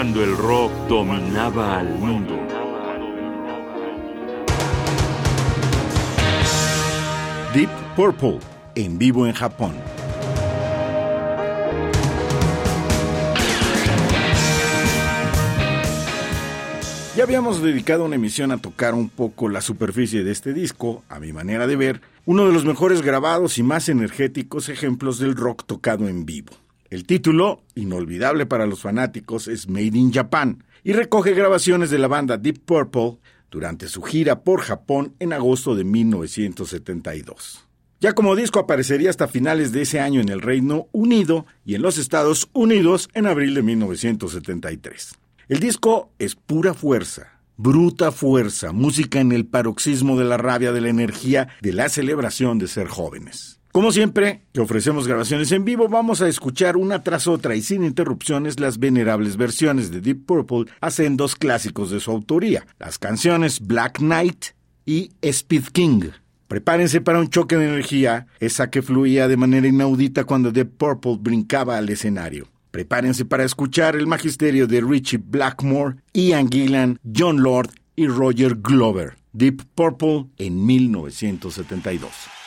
cuando el rock dominaba al mundo. Deep Purple, en vivo en Japón. Ya habíamos dedicado una emisión a tocar un poco la superficie de este disco, a mi manera de ver, uno de los mejores grabados y más energéticos ejemplos del rock tocado en vivo. El título, inolvidable para los fanáticos, es Made in Japan y recoge grabaciones de la banda Deep Purple durante su gira por Japón en agosto de 1972. Ya como disco aparecería hasta finales de ese año en el Reino Unido y en los Estados Unidos en abril de 1973. El disco es pura fuerza, bruta fuerza, música en el paroxismo de la rabia, de la energía, de la celebración de ser jóvenes. Como siempre, que ofrecemos grabaciones en vivo, vamos a escuchar una tras otra y sin interrupciones las venerables versiones de Deep Purple hacen dos clásicos de su autoría, las canciones Black Knight y Speed King. Prepárense para un choque de energía, esa que fluía de manera inaudita cuando Deep Purple brincaba al escenario. Prepárense para escuchar el magisterio de Richie Blackmore, Ian Gillan, John Lord y Roger Glover. Deep Purple en 1972.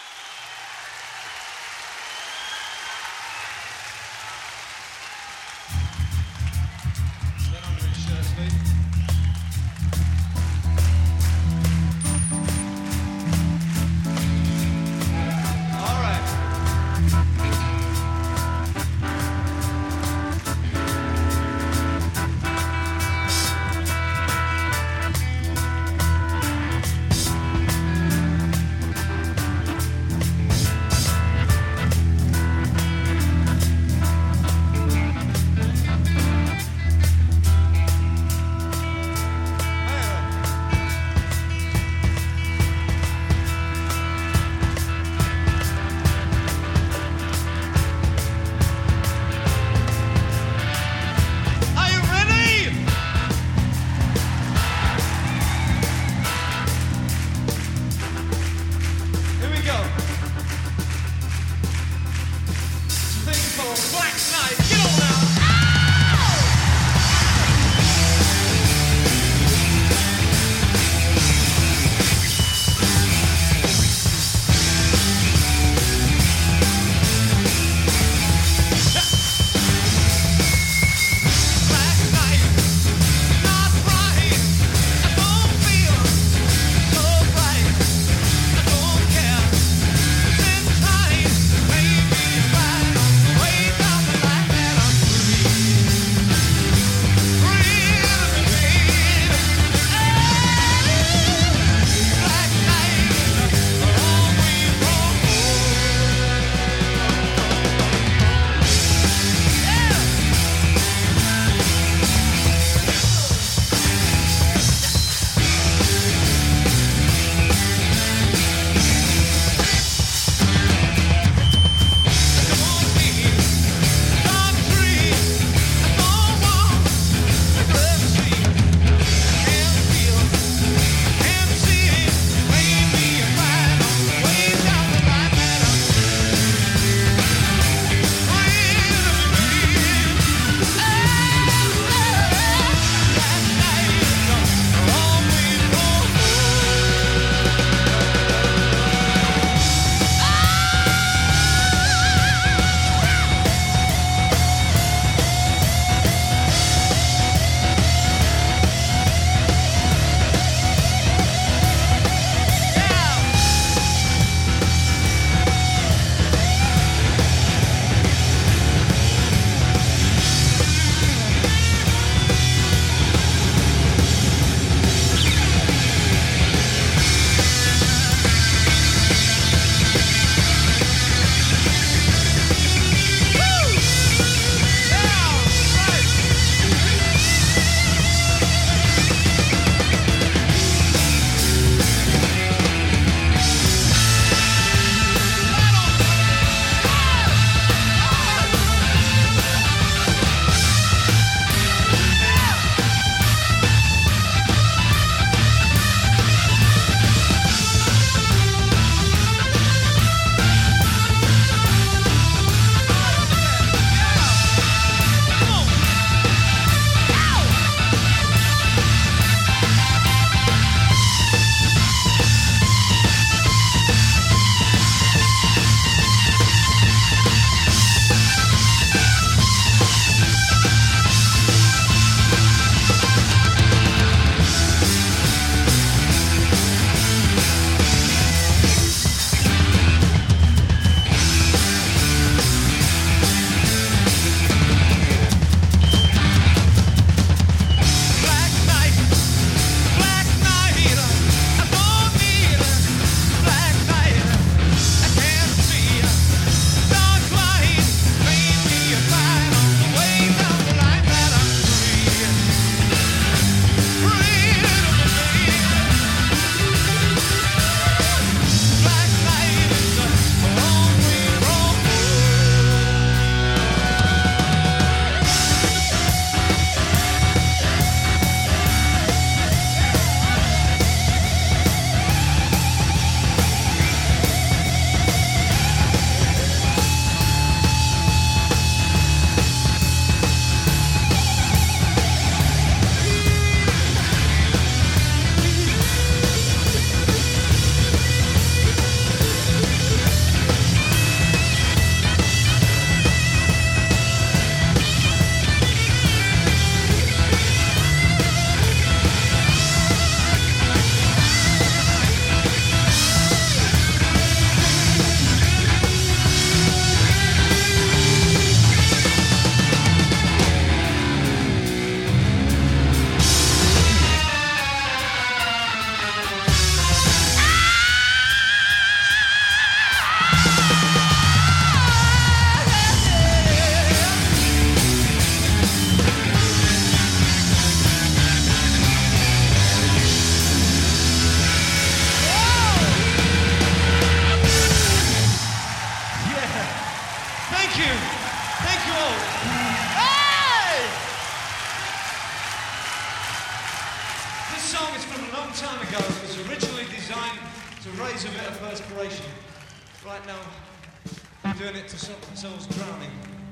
so was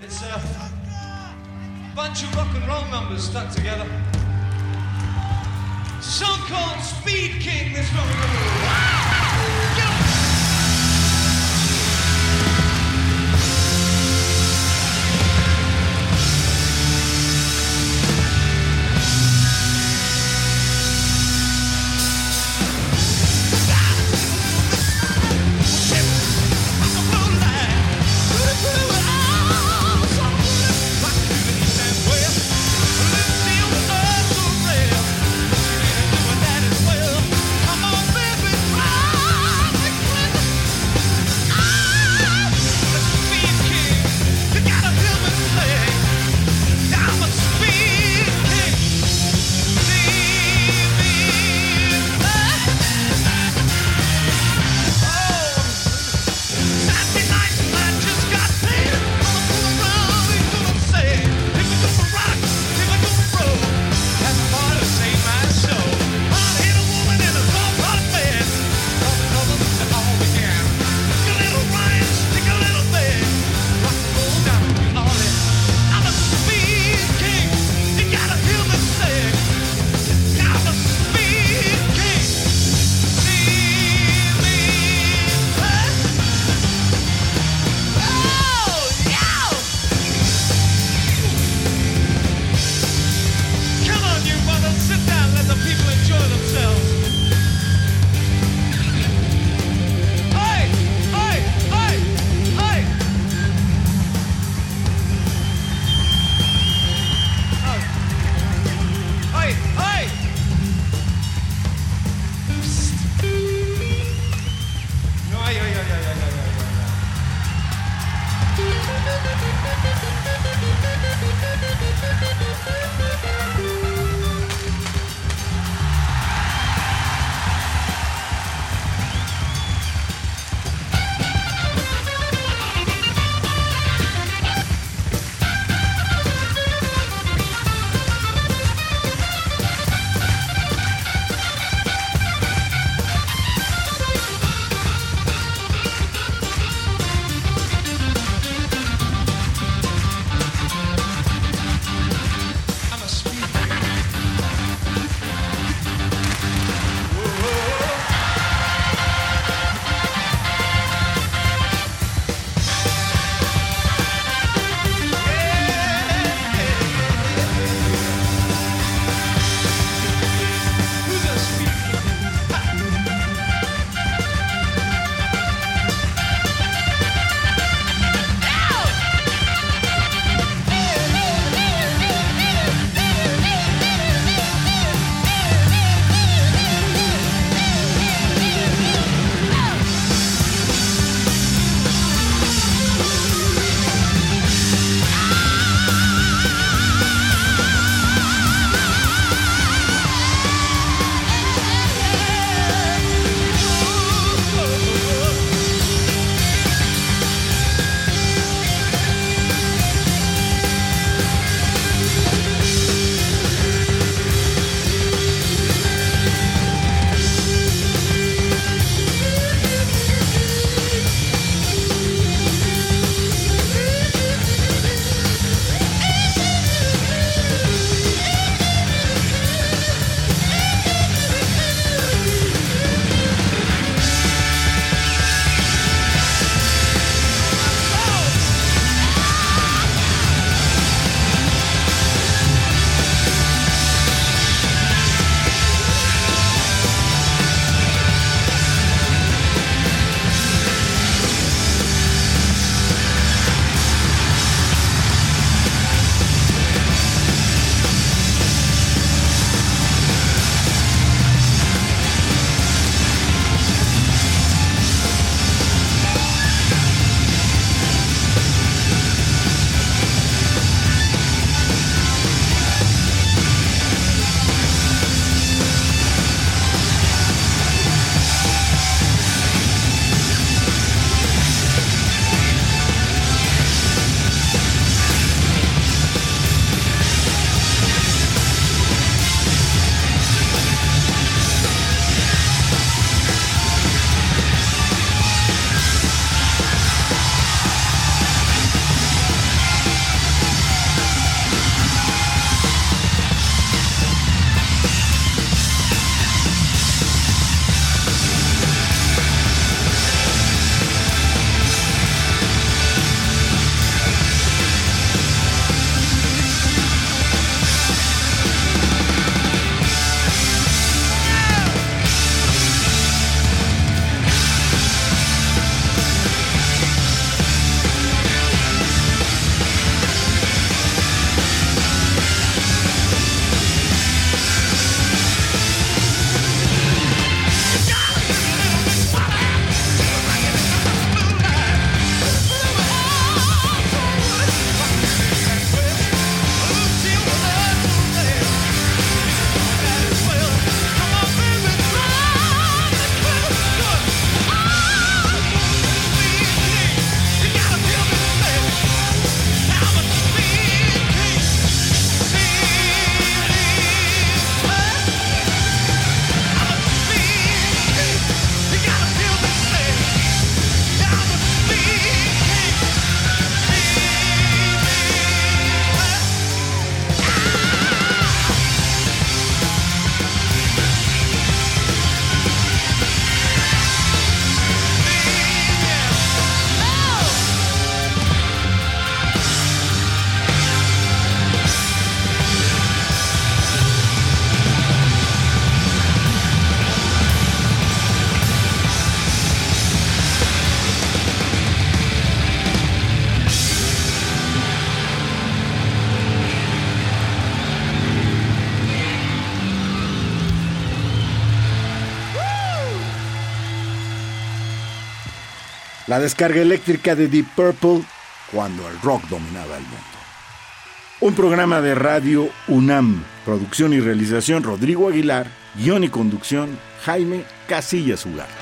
It's a bunch of rock and roll numbers stuck together. Song called Speed King. This one we're going to do. La descarga eléctrica de Deep Purple cuando el rock dominaba el mundo. Un programa de radio UNAM, producción y realización Rodrigo Aguilar, guion y conducción Jaime Casillas Ugarte.